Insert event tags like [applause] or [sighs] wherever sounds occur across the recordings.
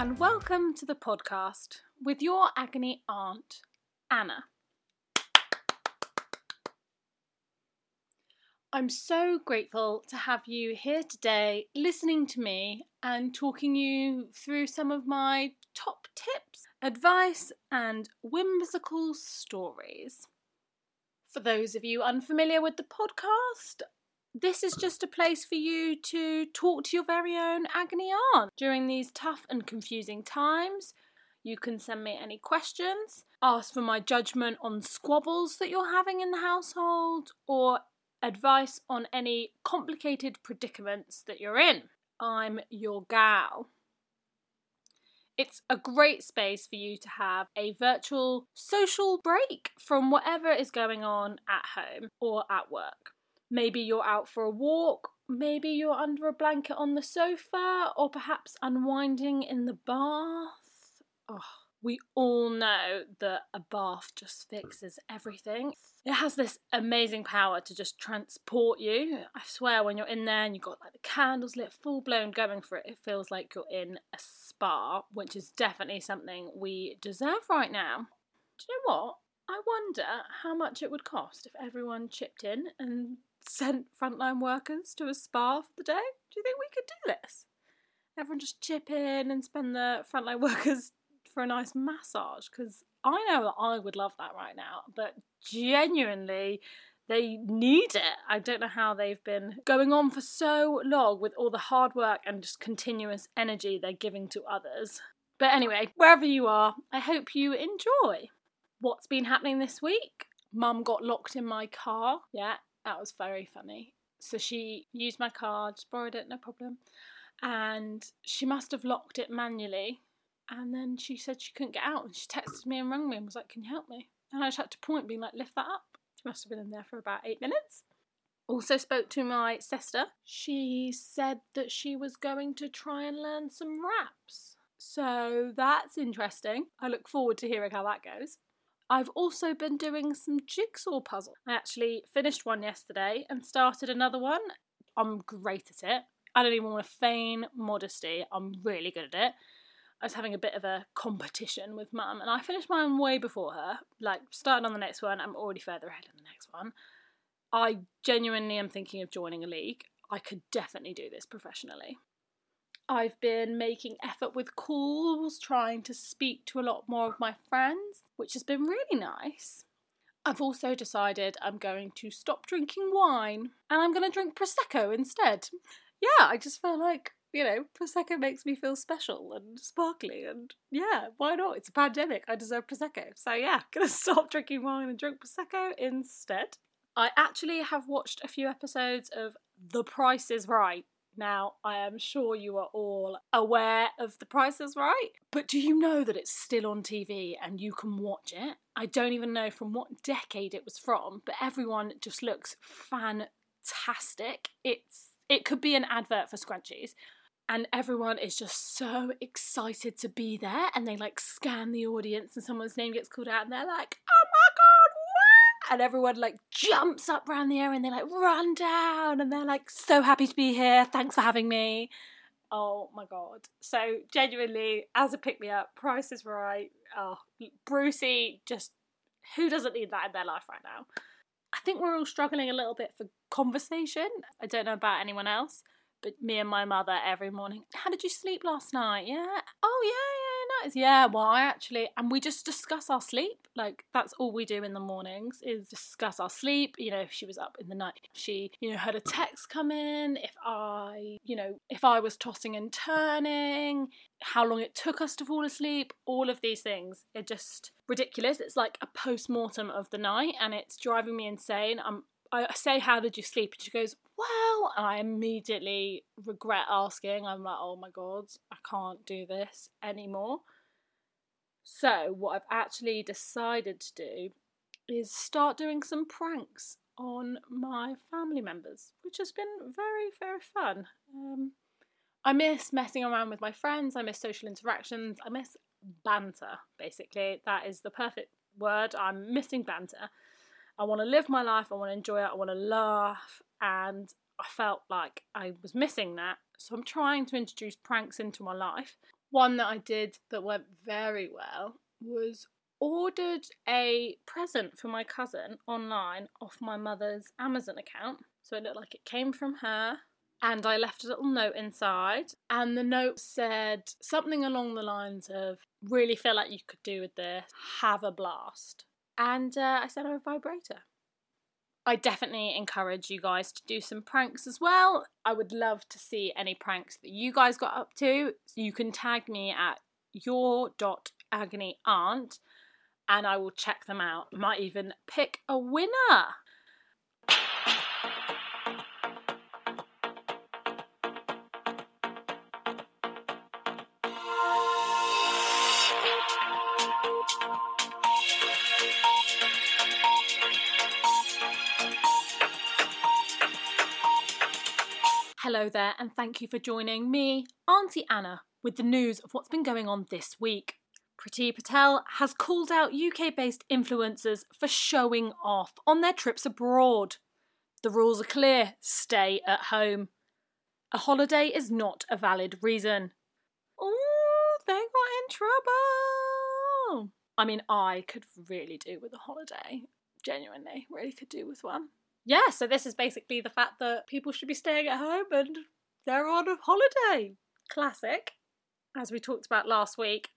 And welcome to the podcast with your agony aunt, Anna. I'm so grateful to have you here today listening to me and talking you through some of my top tips, advice, and whimsical stories. For those of you unfamiliar with the podcast, this is just a place for you to talk to your very own agony aunt during these tough and confusing times. You can send me any questions, ask for my judgment on squabbles that you're having in the household, or advice on any complicated predicaments that you're in. I'm your gal. It's a great space for you to have a virtual social break from whatever is going on at home or at work. Maybe you're out for a walk, maybe you're under a blanket on the sofa, or perhaps unwinding in the bath. Oh, we all know that a bath just fixes everything. It has this amazing power to just transport you. I swear, when you're in there and you've got like the candles lit, full blown going for it, it feels like you're in a spa, which is definitely something we deserve right now. Do you know what? I wonder how much it would cost if everyone chipped in and sent frontline workers to a spa for the day. Do you think we could do this? Everyone just chip in and spend the frontline [laughs] workers for a nice massage because I know that I would love that right now, but genuinely, they need it. I don't know how they've been going on for so long with all the hard work and just continuous energy they're giving to others. But anyway, wherever you are, I hope you enjoy. What's been happening this week? Mum got locked in my car. Yeah, that was very funny. So she used my card, borrowed it, no problem. And she must have locked it manually and then she said she couldn't get out, and she texted me and rang me and was like, "Can you help me?" And I just had to point, being like, "Lift that up." She must have been in there for about eight minutes. Also spoke to my sister. She said that she was going to try and learn some raps. So that's interesting. I look forward to hearing how that goes. I've also been doing some jigsaw puzzle. I actually finished one yesterday and started another one. I'm great at it. I don't even want to feign modesty. I'm really good at it. I was having a bit of a competition with mum, and I finished mine way before her. Like, starting on the next one, I'm already further ahead in the next one. I genuinely am thinking of joining a league. I could definitely do this professionally. I've been making effort with calls, trying to speak to a lot more of my friends, which has been really nice. I've also decided I'm going to stop drinking wine and I'm going to drink Prosecco instead. Yeah, I just feel like you know, Prosecco makes me feel special and sparkly. And yeah, why not? It's a pandemic. I deserve Prosecco. So yeah, [laughs] gonna stop drinking wine and drink Prosecco instead. I actually have watched a few episodes of The Price is Right. Now, I am sure you are all aware of The Price is Right, but do you know that it's still on TV and you can watch it? I don't even know from what decade it was from, but everyone just looks fantastic. It's it could be an advert for scrunchies and everyone is just so excited to be there and they like scan the audience and someone's name gets called out and they're like oh my god? And everyone like jumps up around the air and they like run down and they're like so happy to be here thanks for having me oh my god so genuinely as a pick me up price is right oh brucey just who doesn't need that in their life right now i think we're all struggling a little bit for conversation i don't know about anyone else but me and my mother every morning. How did you sleep last night? Yeah. Oh yeah, yeah, Yeah. Well, I actually, and we just discuss our sleep. Like that's all we do in the mornings is discuss our sleep. You know, if she was up in the night, she, you know, had a text come in. If I, you know, if I was tossing and turning, how long it took us to fall asleep. All of these things are just ridiculous. It's like a post mortem of the night, and it's driving me insane. I'm I say, How did you sleep? And she goes, Well, and I immediately regret asking. I'm like, Oh my God, can't do this anymore. So, what I've actually decided to do is start doing some pranks on my family members, which has been very, very fun. Um, I miss messing around with my friends, I miss social interactions, I miss banter, basically. That is the perfect word. I'm missing banter. I want to live my life, I want to enjoy it, I want to laugh, and I felt like I was missing that. So I'm trying to introduce pranks into my life. One that I did that went very well was ordered a present for my cousin online off my mother's Amazon account. So it looked like it came from her. And I left a little note inside. And the note said something along the lines of, really feel like you could do with this, have a blast. And uh, I sent her a vibrator. I definitely encourage you guys to do some pranks as well. I would love to see any pranks that you guys got up to. You can tag me at your dot agony aunt and I will check them out. Might even pick a winner. Hello there, and thank you for joining me, Auntie Anna, with the news of what's been going on this week. Priti Patel has called out UK based influencers for showing off on their trips abroad. The rules are clear stay at home. A holiday is not a valid reason. Oh, they got in trouble. I mean, I could really do with a holiday. Genuinely, really could do with one. Yeah, so this is basically the fact that people should be staying at home and they're on a holiday. Classic. As we talked about last week,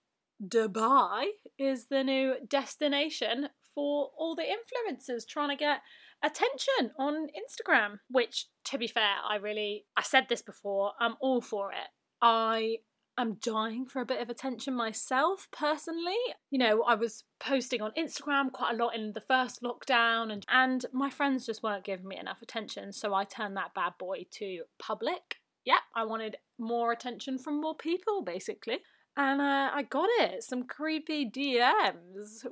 Dubai is the new destination for all the influencers trying to get attention on Instagram, which to be fair, I really I said this before, I'm all for it. I am dying for a bit of attention myself personally. You know, I was posting on Instagram quite a lot in the first lockdown and and my friends just weren't giving me enough attention, so I turned that bad boy to public. Yep, I wanted more attention from more people basically and uh, I got it. Some creepy DMs.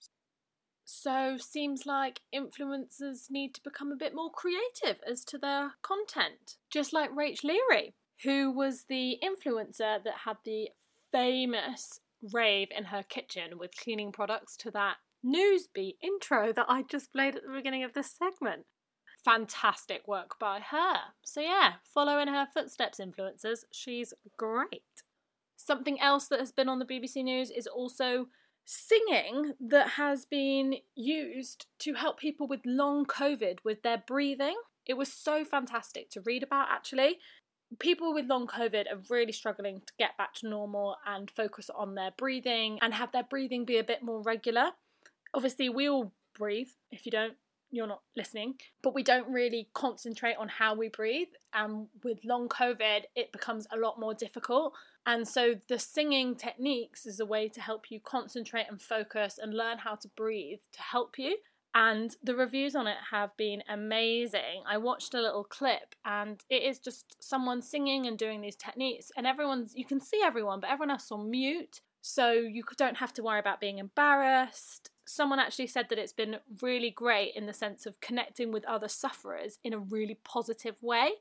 So, seems like influencers need to become a bit more creative as to their content. Just like Rach Leary, who was the influencer that had the famous rave in her kitchen with cleaning products to that Newsbeat intro that I just played at the beginning of this segment. Fantastic work by her. So, yeah, follow in her footsteps, influencers. She's great. Something else that has been on the BBC News is also singing that has been used to help people with long COVID with their breathing. It was so fantastic to read about actually. People with long COVID are really struggling to get back to normal and focus on their breathing and have their breathing be a bit more regular. Obviously, we all breathe. If you don't, you're not listening, but we don't really concentrate on how we breathe. And with long COVID, it becomes a lot more difficult. And so the singing techniques is a way to help you concentrate and focus and learn how to breathe to help you. And the reviews on it have been amazing. I watched a little clip and it is just someone singing and doing these techniques, and everyone's you can see everyone, but everyone else on mute. So you don't have to worry about being embarrassed someone actually said that it's been really great in the sense of connecting with other sufferers in a really positive way.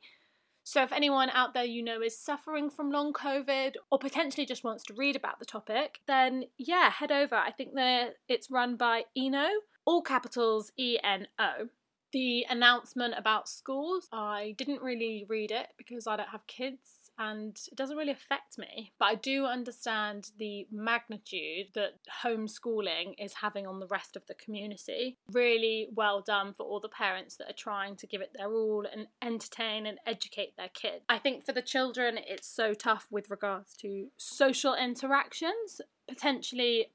So, if anyone out there you know is suffering from long COVID or potentially just wants to read about the topic, then yeah, head over. I think that it's run by Eno, all capitals E N O. The announcement about schools, I didn't really read it because I don't have kids and it doesn't really affect me. But I do understand the magnitude that homeschooling is having on the rest of the community. Really well done for all the parents that are trying to give it their all and entertain and educate their kids. I think for the children, it's so tough with regards to social interactions. Potentially,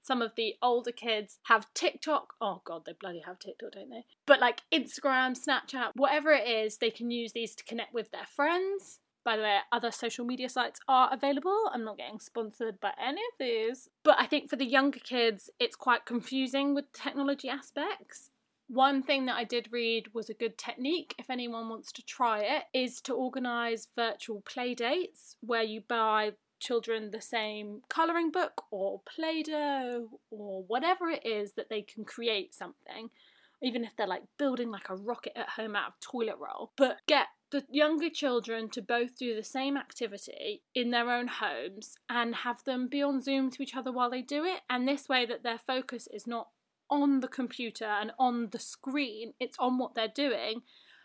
some of the older kids have TikTok. Oh god, they bloody have TikTok, don't they? But like Instagram, Snapchat, whatever it is, they can use these to connect with their friends. By the way, other social media sites are available. I'm not getting sponsored by any of these. But I think for the younger kids, it's quite confusing with technology aspects. One thing that I did read was a good technique, if anyone wants to try it, is to organise virtual play dates where you buy children the same colouring book or Play Doh or whatever it is that they can create something, even if they're like building like a rocket at home out of toilet roll. But get the younger children to both do the same activity in their own homes and have them be on Zoom to each other while they do it. And this way, that their focus is not on the computer and on the screen, it's on what they're doing,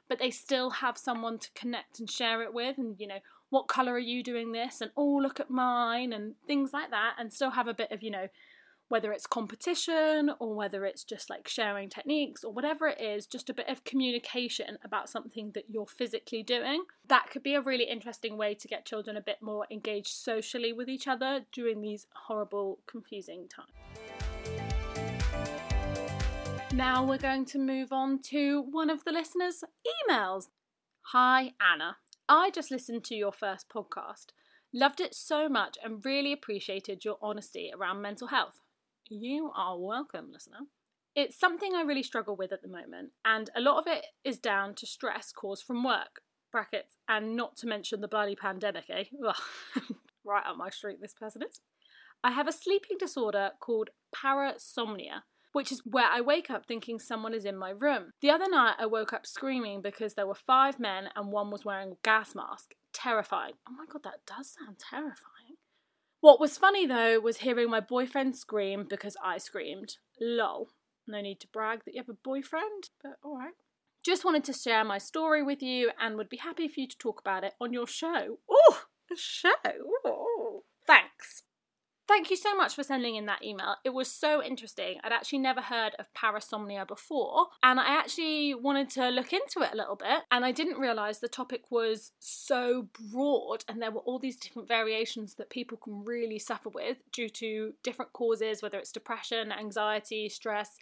but they still have someone to connect and share it with. And, you know, what colour are you doing this? And oh, look at mine, and things like that, and still have a bit of, you know, whether it's competition or whether it's just like sharing techniques or whatever it is, just a bit of communication about something that you're physically doing. That could be a really interesting way to get children a bit more engaged socially with each other during these horrible, confusing times. Now we're going to move on to one of the listeners' emails. Hi, Anna. I just listened to your first podcast. Loved it so much and really appreciated your honesty around mental health. You are welcome, listener. It's something I really struggle with at the moment, and a lot of it is down to stress caused from work, brackets, and not to mention the bloody pandemic, eh? [laughs] right up my street, this person is. I have a sleeping disorder called parasomnia, which is where I wake up thinking someone is in my room. The other night, I woke up screaming because there were five men and one was wearing a gas mask. Terrifying. Oh my god, that does sound terrifying. What was funny though was hearing my boyfriend scream because I screamed. Lol. No need to brag that you have a boyfriend, but alright. Just wanted to share my story with you and would be happy for you to talk about it on your show. Oh, a show. Ooh. Thanks. Thank you so much for sending in that email. It was so interesting. I'd actually never heard of parasomnia before, and I actually wanted to look into it a little bit. And I didn't realize the topic was so broad, and there were all these different variations that people can really suffer with due to different causes, whether it's depression, anxiety, stress,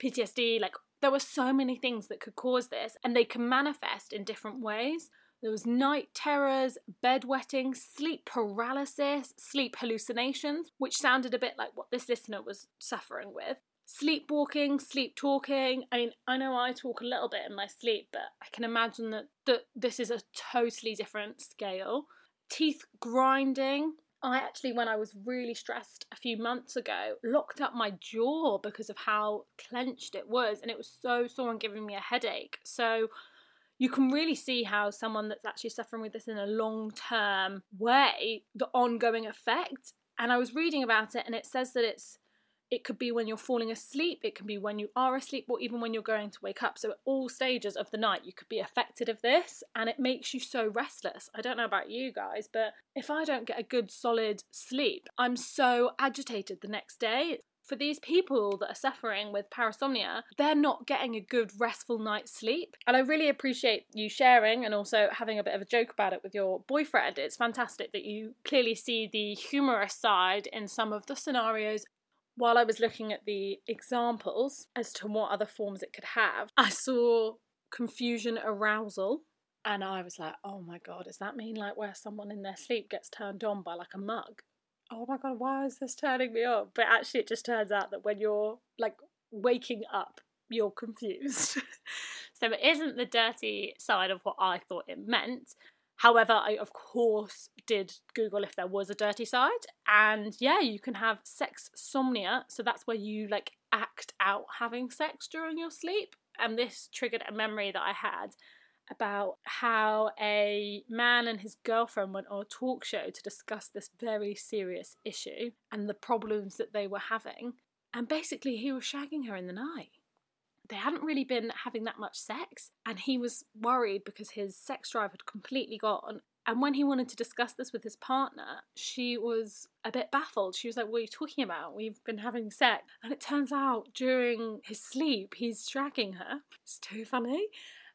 PTSD. Like, there were so many things that could cause this, and they can manifest in different ways. There was night terrors, bedwetting, sleep paralysis, sleep hallucinations, which sounded a bit like what this listener was suffering with. Sleepwalking, sleep talking. I mean, I know I talk a little bit in my sleep, but I can imagine that, that this is a totally different scale. Teeth grinding, I actually, when I was really stressed a few months ago, locked up my jaw because of how clenched it was, and it was so sore and giving me a headache. So, you can really see how someone that's actually suffering with this in a long term way, the ongoing effect. And I was reading about it, and it says that it's it could be when you're falling asleep, it can be when you are asleep, or even when you're going to wake up. So, at all stages of the night, you could be affected of this, and it makes you so restless. I don't know about you guys, but if I don't get a good solid sleep, I'm so agitated the next day for these people that are suffering with parasomnia, they're not getting a good restful night's sleep. And I really appreciate you sharing and also having a bit of a joke about it with your boyfriend. It's fantastic that you clearly see the humorous side in some of the scenarios. While I was looking at the examples as to what other forms it could have, I saw confusion arousal. And I was like, oh my god, does that mean like where someone in their sleep gets turned on by like a mug? Oh my god, why is this turning me on? But actually, it just turns out that when you're like waking up, you're confused. [laughs] so it isn't the dirty side of what I thought it meant. However, I of course did Google if there was a dirty side, and yeah, you can have sexsomnia. So that's where you like act out having sex during your sleep. And this triggered a memory that I had about how a man and his girlfriend went on a talk show to discuss this very serious issue and the problems that they were having. And basically, he was shagging her in the night. They hadn't really been having that much sex, and he was worried because his sex drive had completely gone. And when he wanted to discuss this with his partner, she was a bit baffled. She was like, What are you talking about? We've been having sex. And it turns out during his sleep, he's shagging her. It's too funny.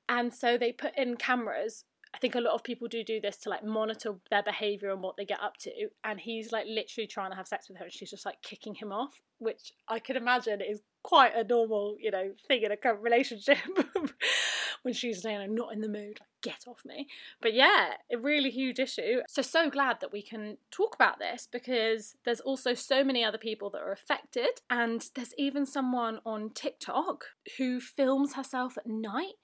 And so they put in cameras. I think a lot of people do do this to like monitor their behavior and what they get up to. And he's like literally trying to have sex with her, and she's just like kicking him off, which I can imagine is quite a normal, you know, thing in a current [laughs] relationship. [laughs] when she's saying, I'm not in the mood, like, get off me. But yeah, a really huge issue. So, so glad that we can talk about this because there's also so many other people that are affected. And there's even someone on TikTok who films herself at night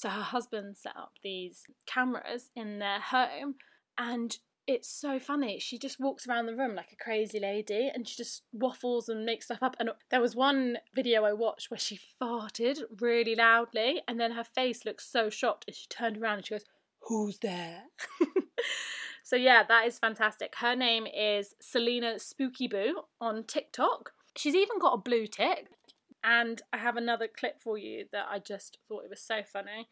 so her husband set up these cameras in their home and it's so funny. She just walks around the room like a crazy lady and she just waffles and makes stuff up. And there was one video I watched where she farted really loudly and then her face looked so shocked and she turned around and she goes, Who's there? [laughs] so, yeah, that is fantastic. Her name is Celina Spookyboo on TikTok. She's even got a blue tick. And I have another clip for you that I just thought it was so funny.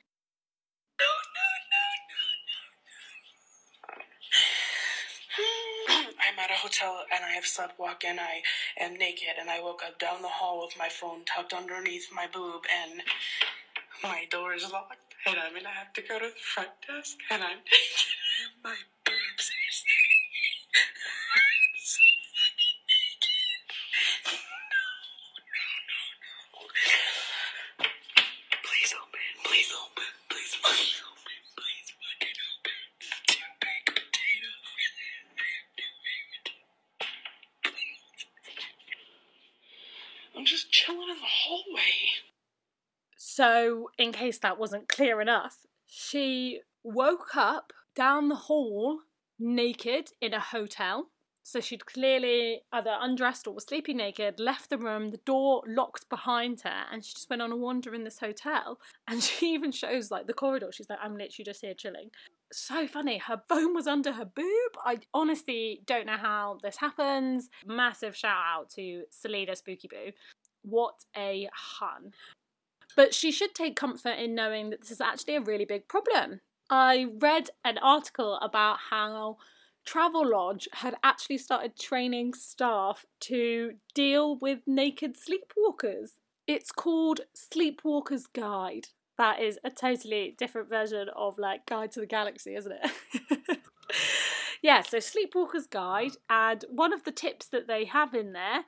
[sighs] I'm at a hotel and I have slept and I am naked and I woke up down the hall with my phone tucked underneath my boob and my door is locked and I'm gonna have to go to the front desk and I'm naked [laughs] and my boobs I'm just chilling in the hallway. So, in case that wasn't clear enough, she woke up down the hall naked in a hotel. So she'd clearly either undressed or was sleeping naked, left the room, the door locked behind her, and she just went on a wander in this hotel. And [laughs] she even shows like the corridor. She's like, I'm literally just here chilling. So funny. Her phone was under her boob. I honestly don't know how this happens. Massive shout out to Celina Spookyboo. What a hun. But she should take comfort in knowing that this is actually a really big problem. I read an article about how Travelodge had actually started training staff to deal with naked sleepwalkers. It's called Sleepwalker's Guide. That is a totally different version of like Guide to the Galaxy, isn't it? [laughs] yeah, so Sleepwalker's Guide, and one of the tips that they have in there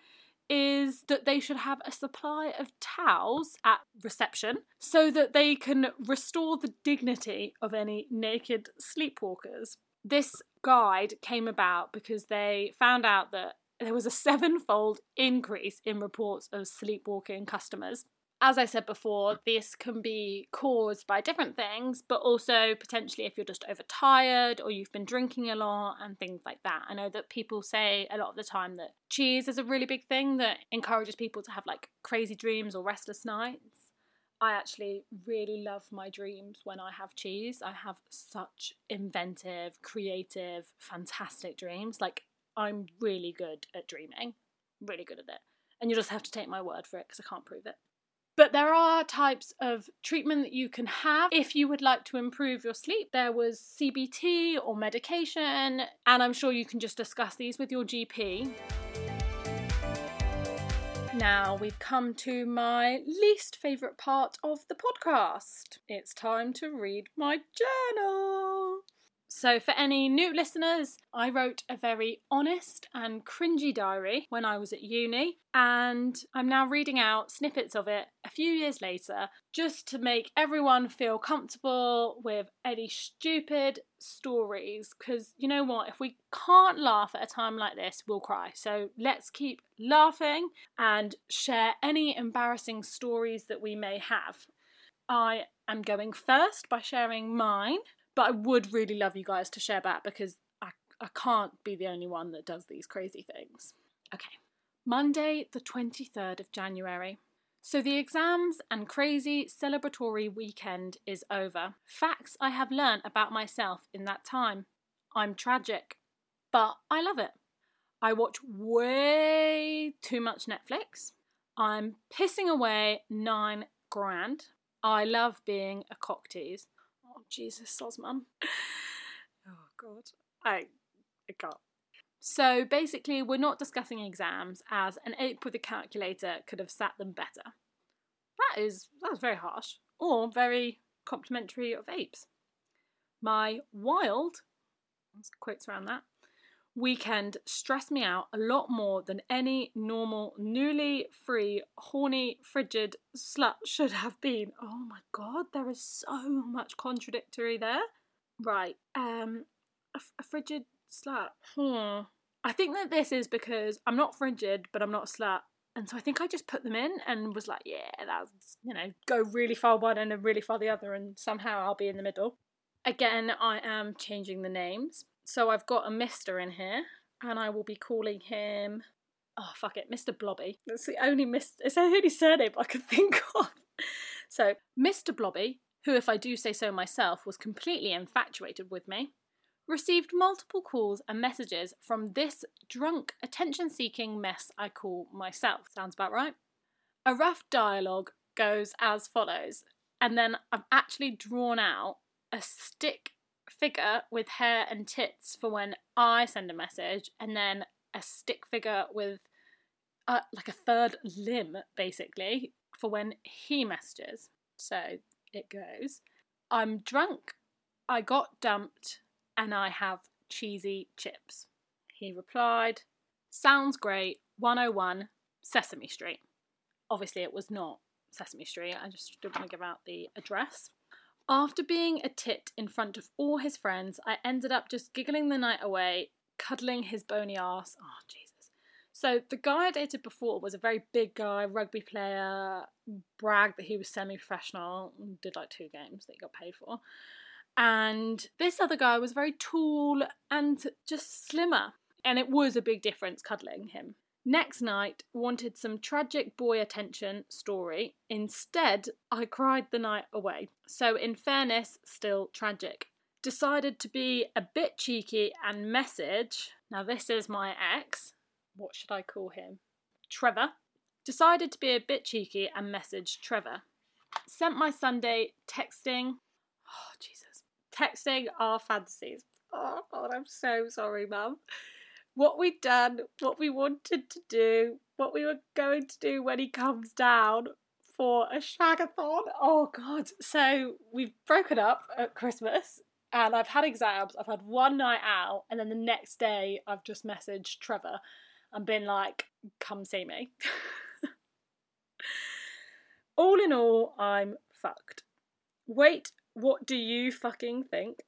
is that they should have a supply of towels at reception so that they can restore the dignity of any naked sleepwalkers. This guide came about because they found out that there was a sevenfold increase in reports of sleepwalking customers. As I said before, this can be caused by different things, but also potentially if you're just overtired or you've been drinking a lot and things like that. I know that people say a lot of the time that cheese is a really big thing that encourages people to have like crazy dreams or restless nights. I actually really love my dreams when I have cheese. I have such inventive, creative, fantastic dreams. Like, I'm really good at dreaming, really good at it. And you just have to take my word for it because I can't prove it. But there are types of treatment that you can have if you would like to improve your sleep. There was CBT or medication, and I'm sure you can just discuss these with your GP. Now we've come to my least favourite part of the podcast. It's time to read my journal. So, for any new listeners, I wrote a very honest and cringy diary when I was at uni, and I'm now reading out snippets of it a few years later just to make everyone feel comfortable with any stupid stories. Because you know what? If we can't laugh at a time like this, we'll cry. So, let's keep laughing and share any embarrassing stories that we may have. I am going first by sharing mine but I would really love you guys to share back because I, I can't be the only one that does these crazy things. Okay, Monday, the 23rd of January. So the exams and crazy celebratory weekend is over. Facts I have learnt about myself in that time. I'm tragic, but I love it. I watch way too much Netflix. I'm pissing away nine grand. I love being a cock tease. Jesus, Sosmum. [laughs] oh, God. I, I can't. So basically, we're not discussing exams as an ape with a calculator could have sat them better. That is that's very harsh, or very complimentary of apes. My wild, quotes around that, weekend stressed me out a lot more than any normal, newly free, horny, frigid slut [laughs] should have been. Oh my god, there is so much contradictory there. Right, um, a, a frigid slut. Hmm. I think that this is because I'm not frigid, but I'm not slut. And so I think I just put them in and was like, yeah, that's, you know, go really far one and really far the other, and somehow I'll be in the middle. Again, I am changing the names so I've got a Mister in here, and I will be calling him. Oh fuck it, Mr. Blobby. That's the only Mr. It's the only surname I can [laughs] think of. So Mr. Blobby, who, if I do say so myself, was completely infatuated with me, received multiple calls and messages from this drunk, attention-seeking mess I call myself. Sounds about right. A rough dialogue goes as follows, and then I've actually drawn out a stick figure with hair and tits for when I send a message, and then a stick figure with uh, like a third limb, basically, for when he messages. So it goes I'm drunk, I got dumped, and I have cheesy chips. He replied, Sounds great, 101, Sesame Street. Obviously, it was not Sesame Street, I just didn't want to give out the address. After being a tit in front of all his friends, I ended up just giggling the night away, cuddling his bony ass. Oh, Jesus. So, the guy I dated before was a very big guy, rugby player, bragged that he was semi professional, did like two games that he got paid for. And this other guy was very tall and just slimmer. And it was a big difference cuddling him. Next night, wanted some tragic boy attention story. Instead, I cried the night away. So, in fairness, still tragic. Decided to be a bit cheeky and message. Now, this is my ex. What should I call him? Trevor. Decided to be a bit cheeky and message Trevor. Sent my Sunday texting. Oh, Jesus. Texting our fantasies. Oh, God, I'm so sorry, Mum what we'd done, what we wanted to do, what we were going to do when he comes down for a shagathon. Oh god. So we've broken up at Christmas and I've had exams, I've had one night out, and then the next day I've just messaged Trevor and been like, come see me. [laughs] all in all, I'm fucked. Wait, what do you fucking think?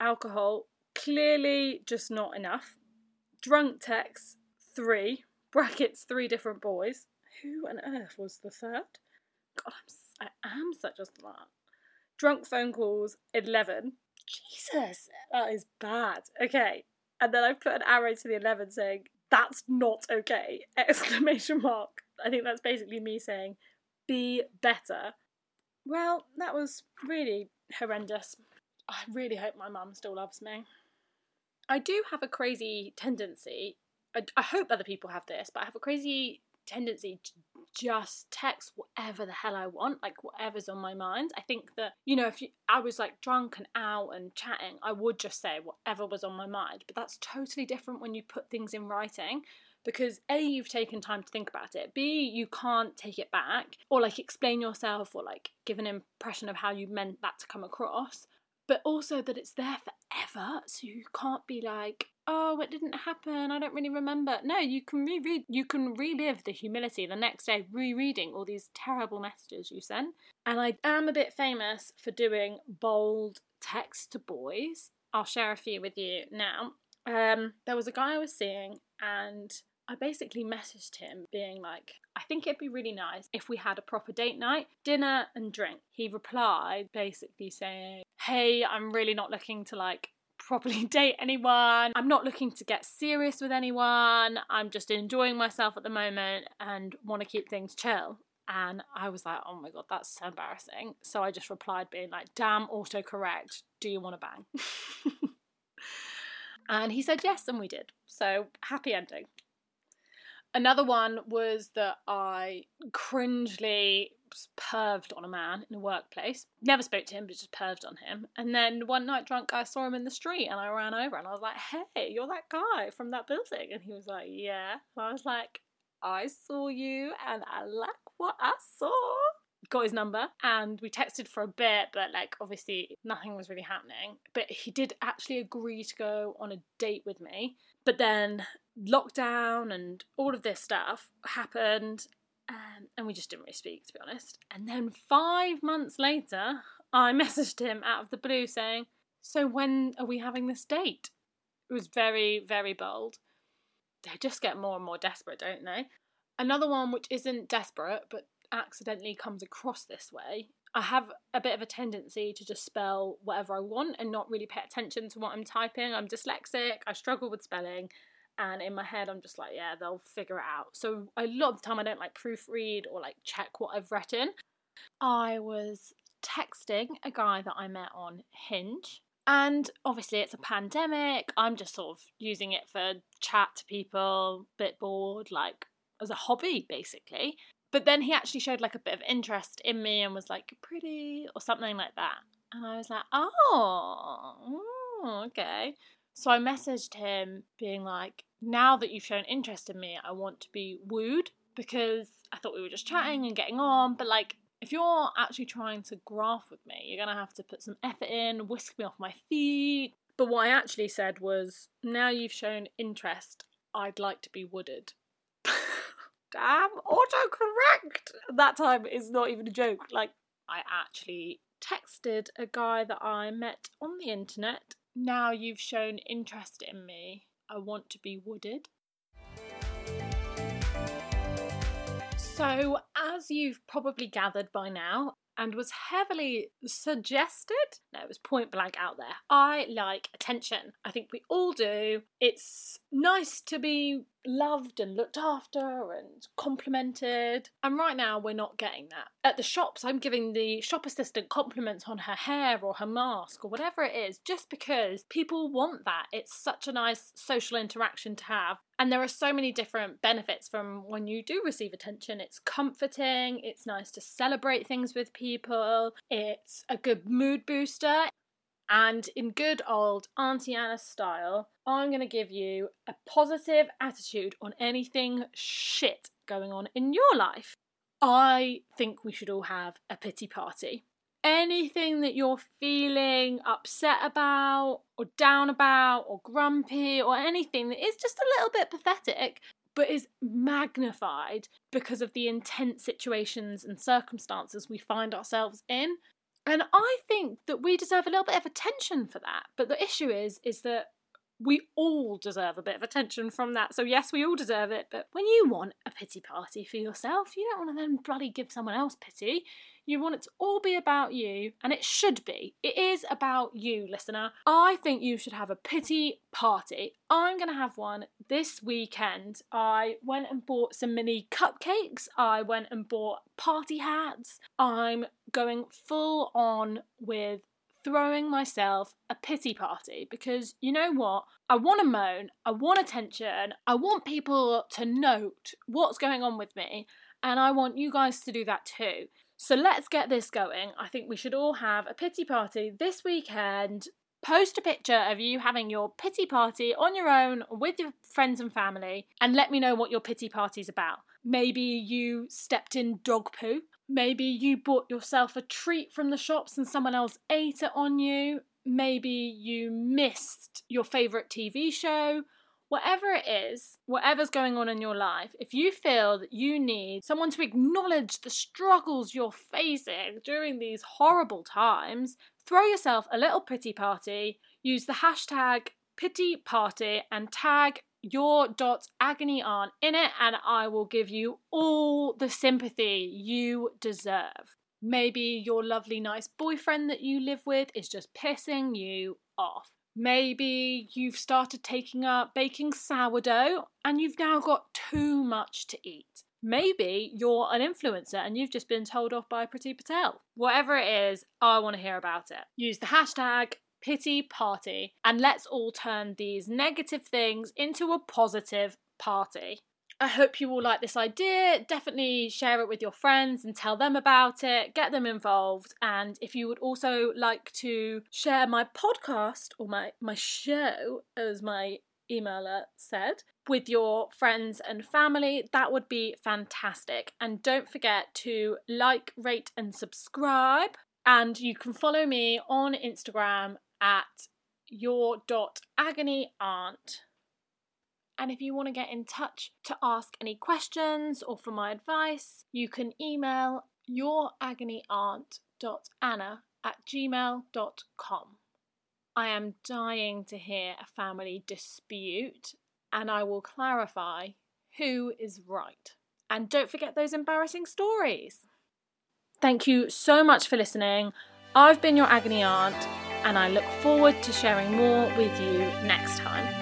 Alcohol, clearly just not enough drunk text three brackets three different boys. Who on earth was the third? God, I'm, I am such a slut. Drunk phone calls eleven. Jesus, that is bad. Okay, and then I put an arrow to the eleven saying that's not okay! [laughs] Exclamation mark. I think that's basically me saying be better. Well, that was really horrendous. I really hope my mum still loves me. I do have a crazy tendency. I, I hope other people have this, but I have a crazy tendency to just text whatever the hell I want, like whatever's on my mind. I think that, you know, if you, I was like drunk and out and chatting, I would just say whatever was on my mind. But that's totally different when you put things in writing because A, you've taken time to think about it, B, you can't take it back or like explain yourself or like give an impression of how you meant that to come across but also that it's there forever so you can't be like oh it didn't happen i don't really remember. No you can reread you can relive the humility the next day rereading all these terrible messages you sent. And i am a bit famous for doing bold text to boys. I'll share a few with you now. Um, there was a guy i was seeing and I basically messaged him being like, I think it'd be really nice if we had a proper date night, dinner and drink. He replied basically saying, Hey, I'm really not looking to like properly [laughs] date anyone. I'm not looking to get serious with anyone. I'm just enjoying myself at the moment and want to keep things chill. And I was like, oh my god, that's so embarrassing. So I just replied, being like, damn, autocorrect, do you want to bang? [laughs] and he said yes, and we did. So happy ending. Another one was that I cringely perved on a man in a workplace. Never spoke to him, but just perved on him. And then one night drunk, I saw him in the street and I ran over and I was like, hey, you're that guy from that building. And he was like, yeah. And I was like, I saw you and I like what I saw. Got his number and we texted for a bit, but like obviously nothing was really happening. But he did actually agree to go on a date with me. But then lockdown and all of this stuff happened, um, and we just didn't really speak, to be honest. And then five months later, I [laughs] messaged him out of the blue saying, So when are we having this date? It was very, very bold. They just get more and more desperate, don't they? Another one which isn't desperate but accidentally comes across this way. I have a bit of a tendency to just spell whatever I want and not really pay attention to what I'm typing. I'm dyslexic, I struggle with spelling, and in my head i'm just like yeah they'll figure it out so a lot of the time i don't like proofread or like check what i've written i was texting a guy that i met on hinge and obviously it's a pandemic i'm just sort of using it for chat to people bit bored like as a hobby basically But then he actually showed like a bit of interest in me and was like, pretty, or something like that. And I was like, oh, mm, okay. So I messaged him being like, now that you've shown interest in me, I want to be wooed because I thought we were just chatting and getting on. But like, if you're actually trying to graph with me, you're going to have to put some effort in, whisk me off my feet. But what I actually said was, now you've shown interest, I'd like to be wooded. Damn, autocorrect! That time is not even a joke. Like, I actually texted a guy that I met on the internet. Now you've shown interest in me, I want to be wooded. So, as you've probably gathered by now, and was heavily suggested. No, it was point blank out there. I like attention. I think we all do. It's nice to be loved and looked after and complimented. And right now, we're not getting that. At the shops, I'm giving the shop assistant compliments on her hair or her mask or whatever it is, just because people want that. It's such a nice social interaction to have. And there are so many different benefits from when you do receive attention. It's comforting, it's nice to celebrate things with people, it's a good mood booster. And in good old Auntie Anna style, I'm going to give you a positive attitude on anything shit going on in your life. I think we should all have a pity party. Anything that you're feeling upset about, or down about, or grumpy, or anything that is just a little bit pathetic, but is magnified because of the intense situations and circumstances we find ourselves in. And I think that we deserve a little bit of attention for that. But the issue is, is that we all deserve a bit of attention from that. So yes, we all deserve it. But when you want a pity party for yourself, you don't want to then bloody give someone else pity. You want it to all be about you, and it should be. It is about you, listener. I think you should have a pity party. I'm going to have one this weekend. I went and bought some mini cupcakes. I went and bought party hats. I'm going full on with throwing myself a pity party because you know what? I want to moan, I want attention, I want people to note what's going on with me, and I want you guys to do that too. So let's get this going. I think we should all have a pity party this weekend. Post a picture of you having your pity party on your own with your friends and family and let me know what your pity party's about. Maybe you stepped in dog poo. Maybe you bought yourself a treat from the shops and someone else ate it on you. Maybe you missed your favourite TV show whatever it is, whatever's going on in your life, if you feel that you need someone to acknowledge the struggles you're facing during these horrible times, throw yourself a little pity party, use the hashtag pity party and tag your dot's agony aunt in it, and I will give you all the sympathy you deserve. Maybe your lovely, nice boyfriend that you live with is just pissing you off. Maybe you've started taking up baking sourdough and you've now got too much to eat. Maybe you're an influencer and you've just been told off by Priti Patel. Whatever it is, I want to hear about it. Use the hashtag pity party and let's all turn these negative things into a positive party. I hope you all like this idea. Definitely share it with your friends and tell them about it, get them involved. And if you would also like to share my podcast or my, my show, as my emailer said, with your friends and family, that would be fantastic. And don't forget to like, rate, and subscribe. And you can follow me on Instagram at your dot agony aunt and if you want to get in touch to ask any questions or for my advice, you can email youragonyaunt.anna at gmail.com. I am dying to hear a family dispute and I will clarify who is right. And don't forget those embarrassing stories. Thank you so much for listening. I've been your agony aunt and I look forward to sharing more with you next time.